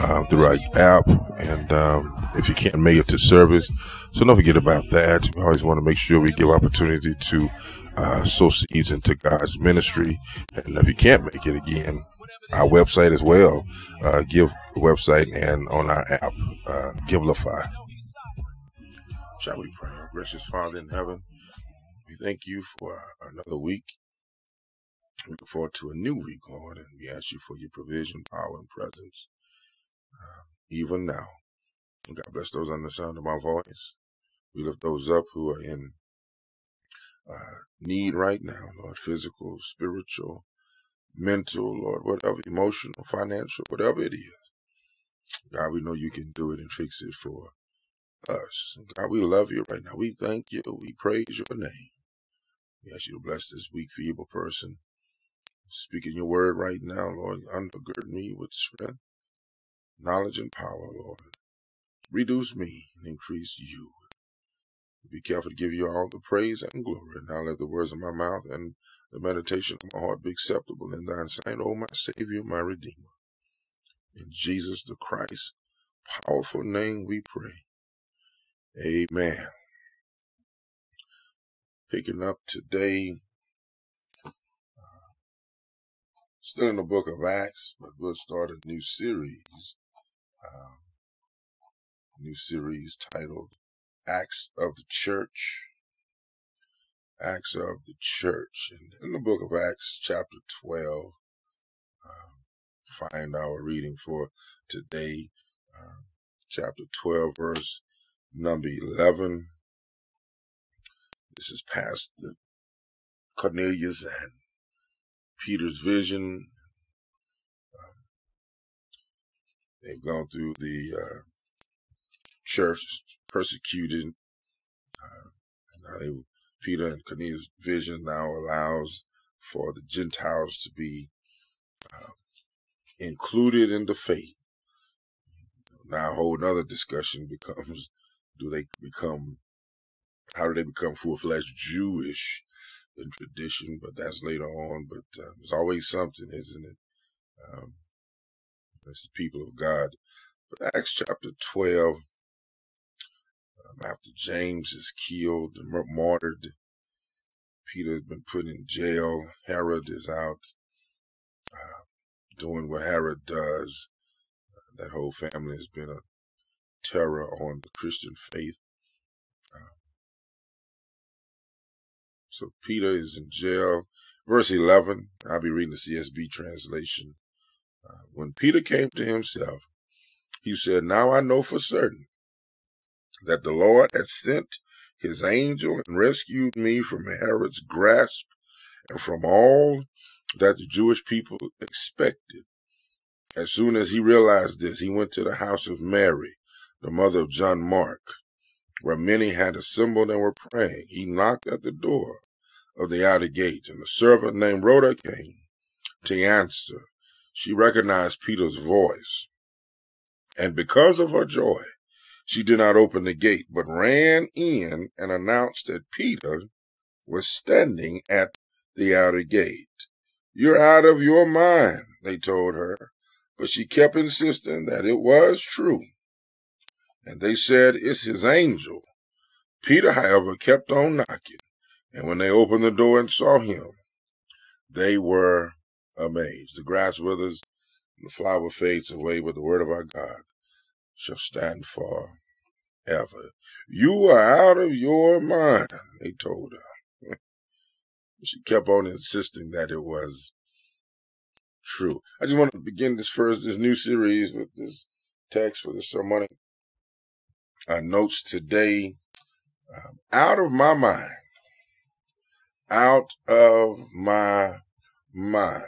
uh, through our app. And um, if you can't make it to service, so don't forget about that. We always want to make sure we give opportunity to uh, sow seeds into God's ministry. And if you can't make it again, our website as well, uh, give website and on our app, uh, Givelify. Shall we pray? Our gracious Father in heaven, we thank you for another week. We look forward to a new week, Lord, and we ask you for your provision, power, and presence, even now. God bless those on the sound of my voice. We lift those up who are in uh, need right now, Lord, physical, spiritual, mental, Lord, whatever, emotional, financial, whatever it is. God, we know you can do it and fix it for us. God, we love you right now. We thank you. We praise your name. We ask you to bless this weak, feeble person. Speaking your word right now, Lord, undergird me with strength, knowledge, and power, Lord. Reduce me and increase you. Be careful to give you all the praise and glory. Now let the words of my mouth and the meditation of my heart be acceptable in thine sight, O my Savior, my Redeemer. In Jesus the Christ, powerful name we pray. Amen. Picking up today, uh, still in the book of Acts, but we'll start a new series. Um, new series titled Acts of the Church. Acts of the Church. And in the book of Acts, chapter 12, um, find our reading for today, um, chapter 12, verse number 11. This is past the Cornelius and Peter's vision. They've gone through the uh, church persecuted. Uh, now they, Peter and Cornelius' vision now allows for the Gentiles to be uh, included in the faith. Now a whole other discussion becomes, do they become, how do they become full-fledged Jewish in tradition? But that's later on. But uh, there's always something, isn't it? Um, that's the people of God. But Acts chapter 12, um, after James is killed and martyred, Peter has been put in jail. Herod is out uh, doing what Herod does. That whole family has been a terror on the Christian faith. Uh, so Peter is in jail. Verse 11, I'll be reading the CSB translation. Uh, when Peter came to himself, he said, Now I know for certain that the Lord has sent his angel and rescued me from Herod's grasp and from all that the Jewish people expected. As soon as he realized this, he went to the house of Mary, the mother of John Mark, where many had assembled and were praying. He knocked at the door of the outer gate, and a servant named Rhoda came to answer. She recognized Peter's voice, and because of her joy, she did not open the gate, but ran in and announced that Peter was standing at the outer gate. You're out of your mind, they told her, but she kept insisting that it was true. And they said, It's his angel. Peter, however, kept on knocking, and when they opened the door and saw him, they were amazed. The grass withers and the flower fades away, but the word of our God shall stand for ever. You are out of your mind, they told her. She kept on insisting that it was true. I just want to begin this first, this new series with this text for the sermonic uh, notes today. Um, out of my mind. Out of my mind.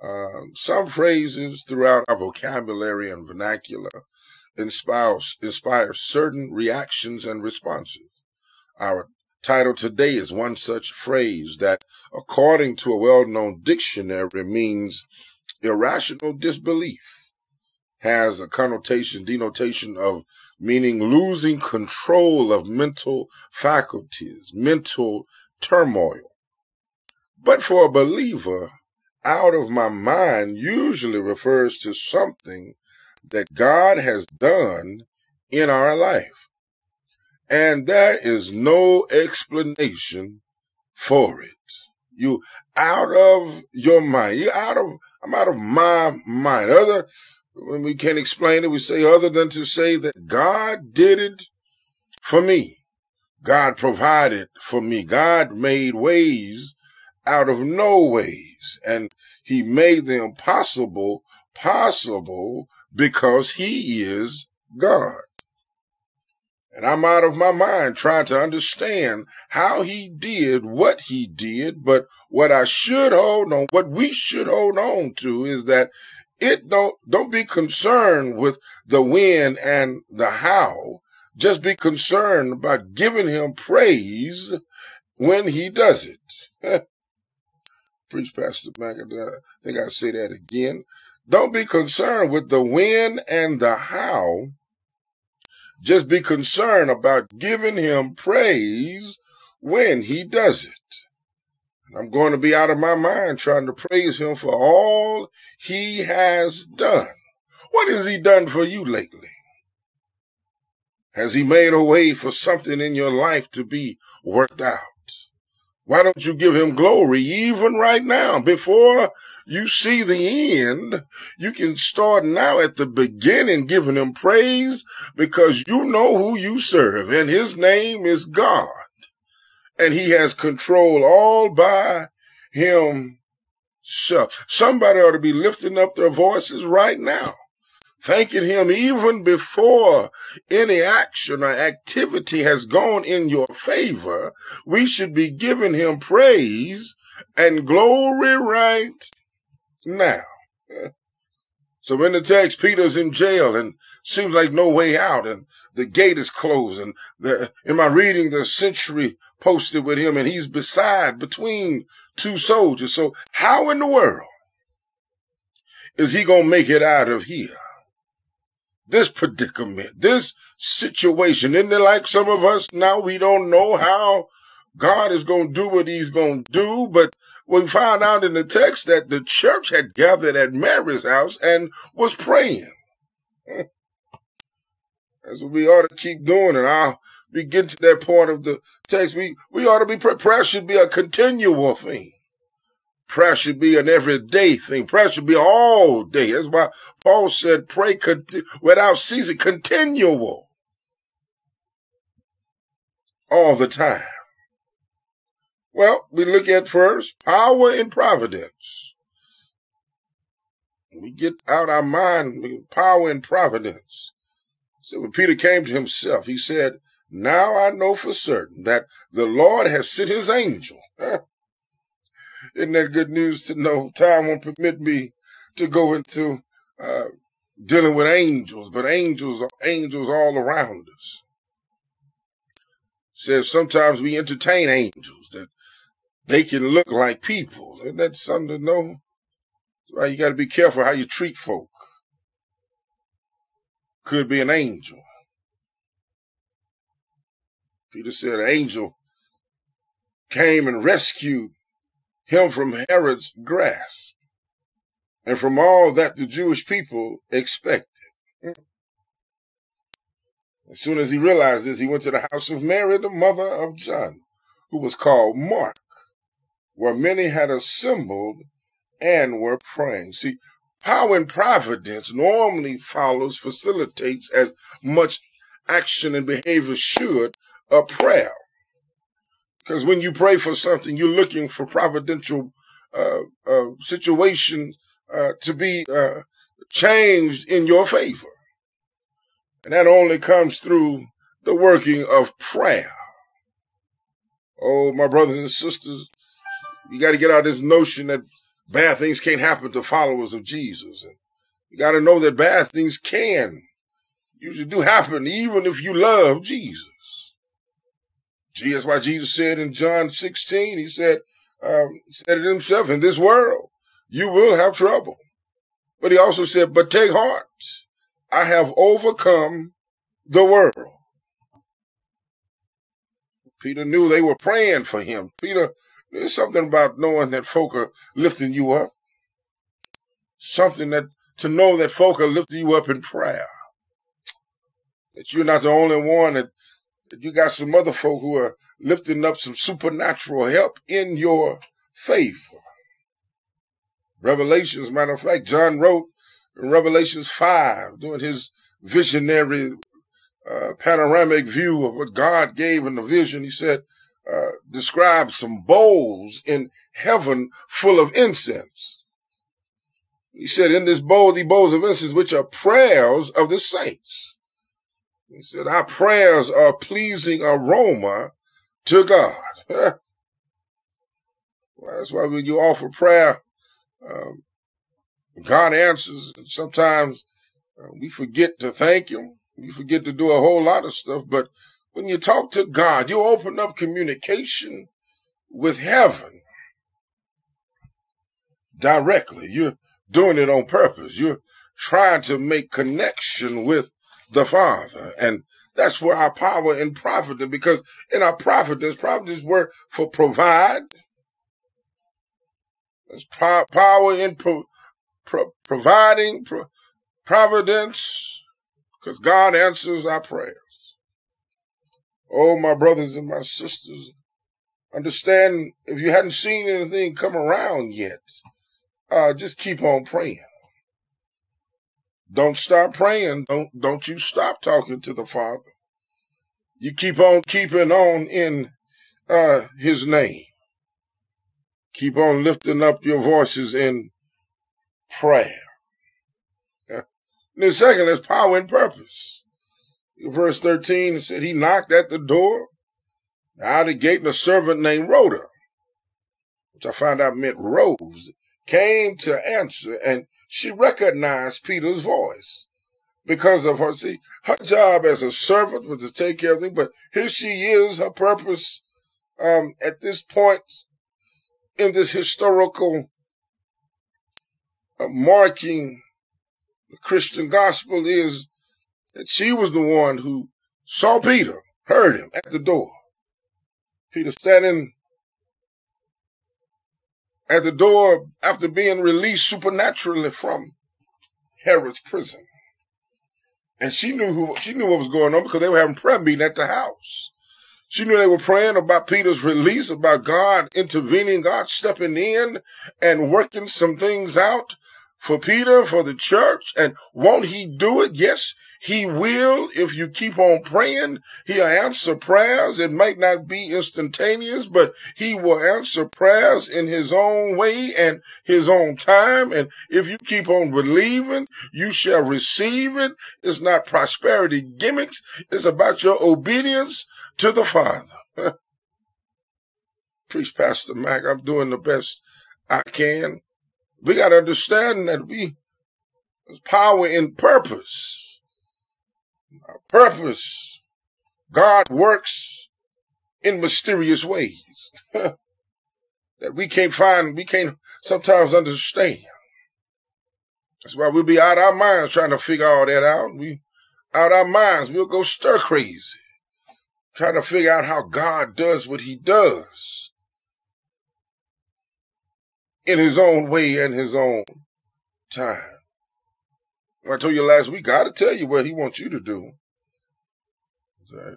Um, some phrases throughout our vocabulary and vernacular inspire, inspire certain reactions and responses. Our title today is one such phrase that, according to a well known dictionary, means irrational disbelief, has a connotation, denotation of meaning losing control of mental faculties, mental turmoil. But for a believer, out of my mind usually refers to something that God has done in our life. And there is no explanation for it. You out of your mind. You out of I'm out of my mind. Other when we can't explain it, we say other than to say that God did it for me. God provided for me. God made ways out of no ways. And he made them possible, possible because he is God. And I'm out of my mind trying to understand how he did what he did. But what I should hold on, what we should hold on to is that it don't, don't be concerned with the when and the how. Just be concerned about giving him praise when he does it. Preach, Pastor Mac. I think I say that again. Don't be concerned with the when and the how. Just be concerned about giving him praise when he does it. I'm going to be out of my mind trying to praise him for all he has done. What has he done for you lately? Has he made a way for something in your life to be worked out? Why don't you give him glory even right now before you see the end? You can start now at the beginning giving him praise because you know who you serve and his name is God and he has control all by himself. Somebody ought to be lifting up their voices right now thanking him even before any action or activity has gone in your favor, we should be giving him praise and glory right now. So in the text, Peter's in jail and seems like no way out and the gate is closed and the, in my reading, the century posted with him and he's beside between two soldiers. So how in the world is he going to make it out of here? This predicament, this situation. Isn't it like some of us now we don't know how God is going to do what he's going to do, but we found out in the text that the church had gathered at Mary's house and was praying. Hmm. That's what we ought to keep doing. And I'll be getting to that point of the text. We, we ought to be, prayer should be a continual thing. Prayer should be an everyday thing. Prayer should be all day. That's why Paul said, pray conti- without ceasing, continual. All the time. Well, we look at first power and providence. We get out our mind, power and providence. So when Peter came to himself, he said, Now I know for certain that the Lord has sent his angel. Isn't that good news to know? Time won't permit me to go into uh, dealing with angels, but angels are angels all around us. Says sometimes we entertain angels that they can look like people. Isn't that something to know? That's why you got to be careful how you treat folk. Could be an angel. Peter said an angel came and rescued him from Herod's grasp and from all that the Jewish people expected. Mm. As soon as he realized this, he went to the house of Mary, the mother of John, who was called Mark, where many had assembled and were praying. See, Power and providence normally follows, facilitates as much action and behavior should a prayer. Because when you pray for something, you're looking for providential uh, uh, situations uh, to be uh, changed in your favor. And that only comes through the working of prayer. Oh, my brothers and sisters, you got to get out this notion that bad things can't happen to followers of Jesus. And you got to know that bad things can usually do happen even if you love Jesus. That's why Jesus said in John 16, he said, um, said it himself, in this world, you will have trouble. But he also said, but take heart. I have overcome the world. Peter knew they were praying for him. Peter, there's something about knowing that folk are lifting you up. Something that to know that folk are lifting you up in prayer. That you're not the only one that you got some other folk who are lifting up some supernatural help in your faith. Revelations, matter of fact, John wrote in Revelations 5 doing his visionary uh, panoramic view of what God gave in the vision. He said, uh, described some bowls in heaven full of incense. He said, in this bowl, the bowls of incense, which are prayers of the saints. He said, our prayers are pleasing aroma to God. well, that's why when you offer prayer, um, God answers. And sometimes uh, we forget to thank Him. We forget to do a whole lot of stuff. But when you talk to God, you open up communication with heaven directly. You're doing it on purpose. You're trying to make connection with the Father. And that's where our power and providence, because in our providence, providence word for provide. There's po- power in pro- pro- providing, pro- providence, because God answers our prayers. Oh, my brothers and my sisters, understand if you hadn't seen anything come around yet, uh, just keep on praying. Don't stop praying. Don't don't you stop talking to the Father. You keep on keeping on in uh, His name. Keep on lifting up your voices in prayer. And second, there's power and purpose. Verse 13 it said he knocked at the door. Out of the gate, and a servant named Rhoda, which I found out meant Rose, came to answer, and she recognized Peter's voice because of her. See, her job as a servant was to take care of things, but here she is, her purpose um, at this point in this historical uh, marking the Christian gospel is that she was the one who saw Peter, heard him at the door. Peter standing at the door after being released supernaturally from Herod's prison. And she knew who she knew what was going on because they were having prayer meeting at the house. She knew they were praying about Peter's release, about God intervening, God stepping in and working some things out for Peter, for the church. And won't he do it? Yes, he will. If you keep on praying, he'll answer prayers. It might not be instantaneous, but he will answer prayers in his own way and his own time. And if you keep on believing, you shall receive it. It's not prosperity gimmicks. It's about your obedience to the Father. Preach, Pastor Mac. I'm doing the best I can. We got to understand that we, there's power in purpose. Our purpose. God works in mysterious ways that we can't find, we can't sometimes understand. That's why we'll be out our minds trying to figure all that out. We out our minds, we'll go stir crazy trying to figure out how God does what he does in his own way and his own time. I told you last week, God will tell you what he wants you to do.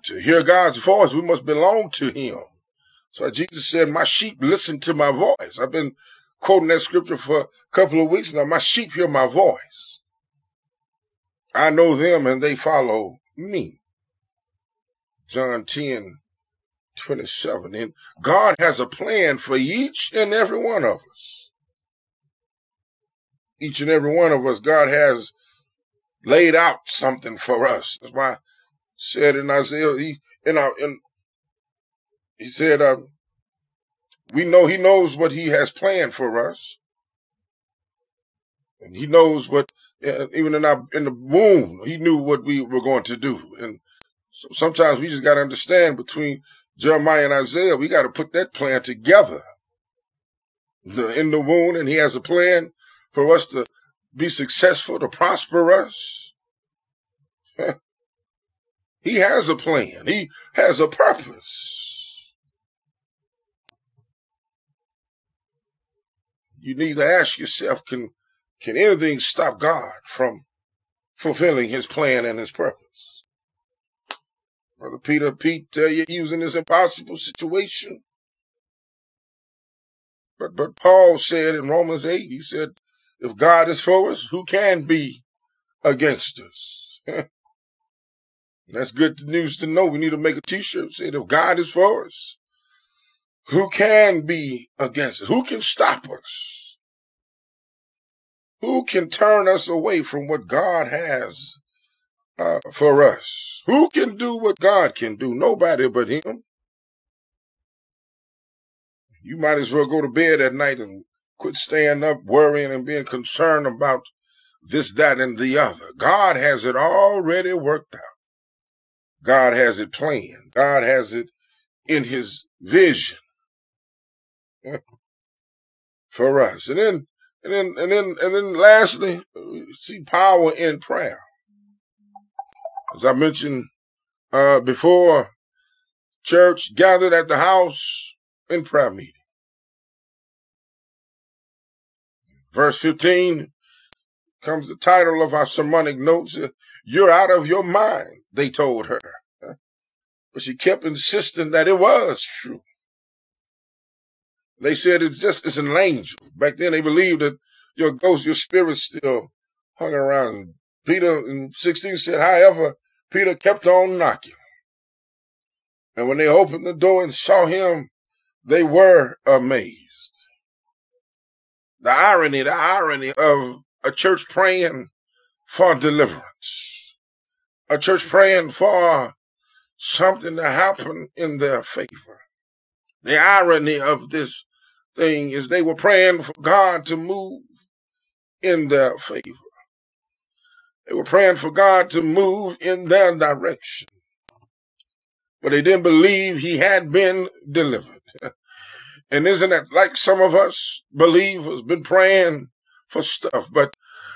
To hear God's voice, we must belong to him. So Jesus said, my sheep listen to my voice. I've been quoting that scripture for a couple of weeks now. My sheep hear my voice. I know them and they follow me. John 10, 27. And God has a plan for each and every one of us. Each and every one of us, God has laid out something for us. That's why I said in Isaiah, he, in our, in, he said, um, we know he knows what he has planned for us. And he knows what, uh, even in our, in the womb, he knew what we were going to do. And so sometimes we just got to understand between Jeremiah and Isaiah, we got to put that plan together the, in the womb. And he has a plan for us to be successful, to prosper us. he has a plan. He has a purpose. You need to ask yourself, can, can anything stop God from fulfilling his plan and his purpose? Brother Peter Pete tell you he was in this impossible situation. But but Paul said in Romans 8, he said, if God is for us, who can be against us? That's good news to know. We need to make a t-shirt said if God is for us, who can be against us? Who can stop us? Who can turn us away from what God has uh, for us? Who can do what God can do? Nobody but Him. You might as well go to bed at night and quit staying up worrying and being concerned about this, that, and the other. God has it already worked out. God has it planned. God has it in His vision for us. And then, and then, and then, and then lastly, see power in prayer. As I mentioned uh, before, church gathered at the house in prayer meeting. Verse 15 comes the title of our sermonic notes. uh, You're out of your mind, they told her. But she kept insisting that it was true. They said it's just it's an angel. Back then they believed that your ghost, your spirit still hung around. Peter in 16 said, however, Peter kept on knocking. And when they opened the door and saw him, they were amazed. The irony, the irony of a church praying for deliverance, a church praying for something to happen in their favor. The irony of this thing is they were praying for God to move in their favor. They were praying for God to move in their direction, but they didn't believe he had been delivered. And isn't it like some of us believers been praying for stuff, but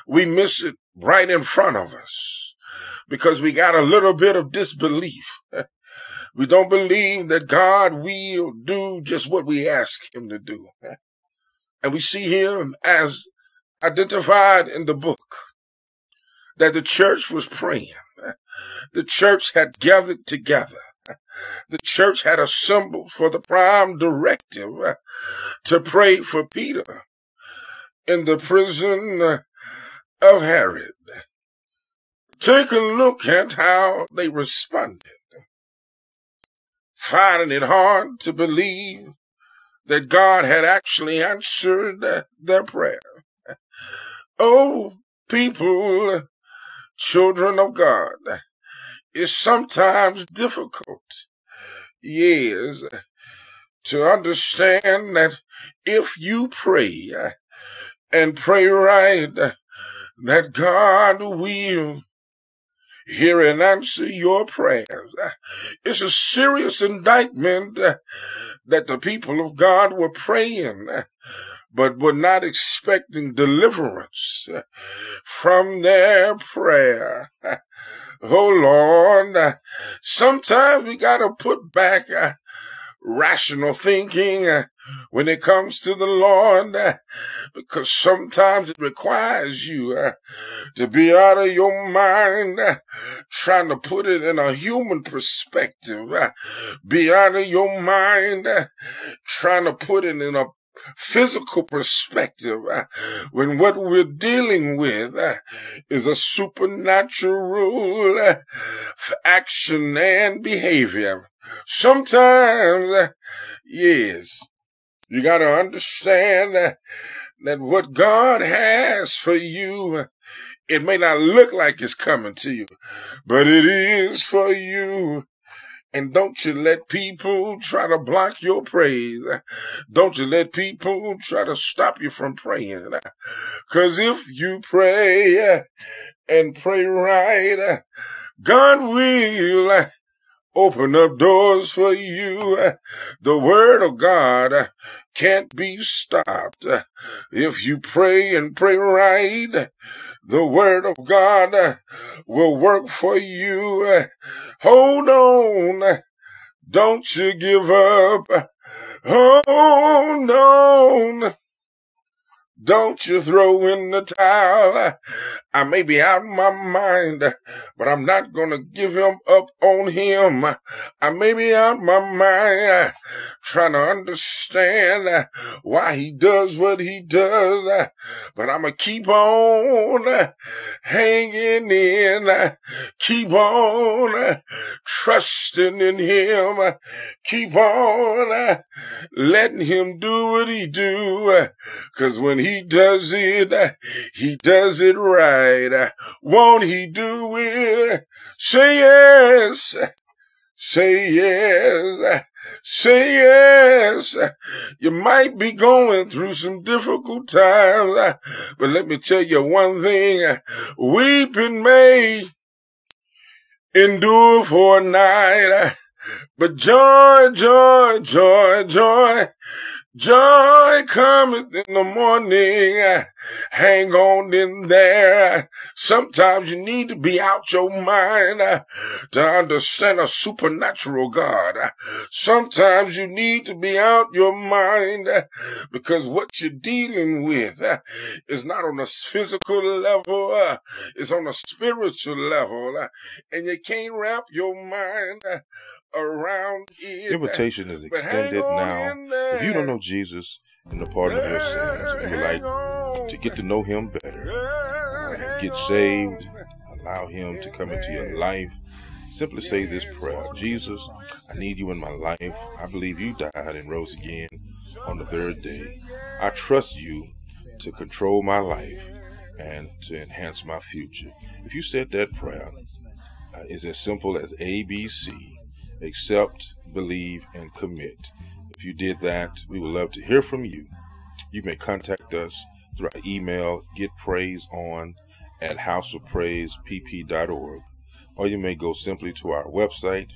we miss it right in front of us because we got a little bit of disbelief. We don't believe that God will do just what we ask him to do. And we see him as identified in the book that the church was praying. The church had gathered together. The church had assembled for the prime directive to pray for Peter in the prison of Herod. Take a look at how they responded, finding it hard to believe that God had actually answered their prayer. Oh, people, children of God, it's sometimes difficult, yes, to understand that if you pray and pray right, that God will hear and answer your prayers. It's a serious indictment that the people of God were praying, but were not expecting deliverance from their prayer. Oh Lord, sometimes we got to put back uh, rational thinking uh, when it comes to the Lord uh, because sometimes it requires you to be out of your mind, trying to put it in a human perspective, be out of your mind, trying to put it in a physical perspective uh, when what we're dealing with uh, is a supernatural uh, action and behavior. Sometimes, yes, you got to understand that, what God has for you, it may not look like it's coming to you, but it is for you. And don't you let people try to block your praise. Don't you let people try to stop you from praying. Cause if you pray and pray right, God will open up doors for you. The word of God can't be stopped. If you pray and pray right, the word of God uh, will work for you. Uh, hold on. Uh, don't you give up. Hold on. Don't you throw in the towel. I may be out of my mind, but I'm not gonna give him up on him. I may be out of my mind trying to understand why he does what he does, but I'm gonna keep on hanging in, keep on trusting in him, keep on letting him do what he do, cause when he does it, he does it right. Won't he do it? Say yes. Say yes. Say yes. You might be going through some difficult times, but let me tell you one thing. Weeping may endure for a night, but joy, joy, joy, joy Joy cometh in the morning. Hang on in there. Sometimes you need to be out your mind to understand a supernatural God. Sometimes you need to be out your mind because what you're dealing with is not on a physical level, it's on a spiritual level, and you can't wrap your mind around it. Invitation is extended now. If you don't know Jesus and the pardon of your sins, if you would like to get to know him better, uh, get saved, allow him to come into your life, simply say this prayer Jesus, I need you in my life. I believe you died and rose again on the third day. I trust you to control my life and to enhance my future. If you said that prayer, uh, it's as simple as ABC accept, believe, and commit. If you did that, we would love to hear from you. You may contact us through our email, getpraiseon at houseofpraisepp.org, or you may go simply to our website,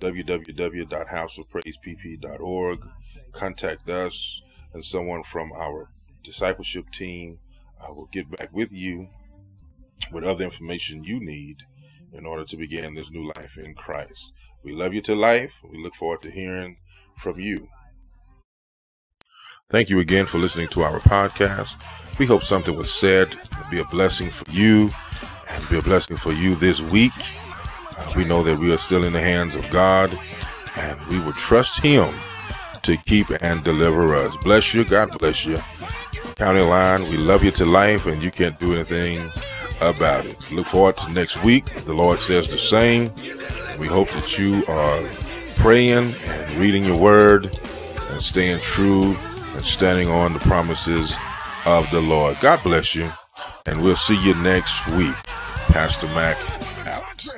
www.houseofpraisepp.org, contact us, and someone from our discipleship team will get back with you with other information you need in order to begin this new life in Christ. We love you to life. We look forward to hearing from you. Thank you again for listening to our podcast. We hope something was said be a blessing for you and be a blessing for you this week. Uh, we know that we are still in the hands of God and we will trust Him to keep and deliver us. Bless you. God bless you. County Line, we love you to life and you can't do anything about it. Look forward to next week. The Lord says the same. We hope that you are praying and reading your word and staying true and standing on the promises of the Lord. God bless you. And we'll see you next week. Pastor Mac out.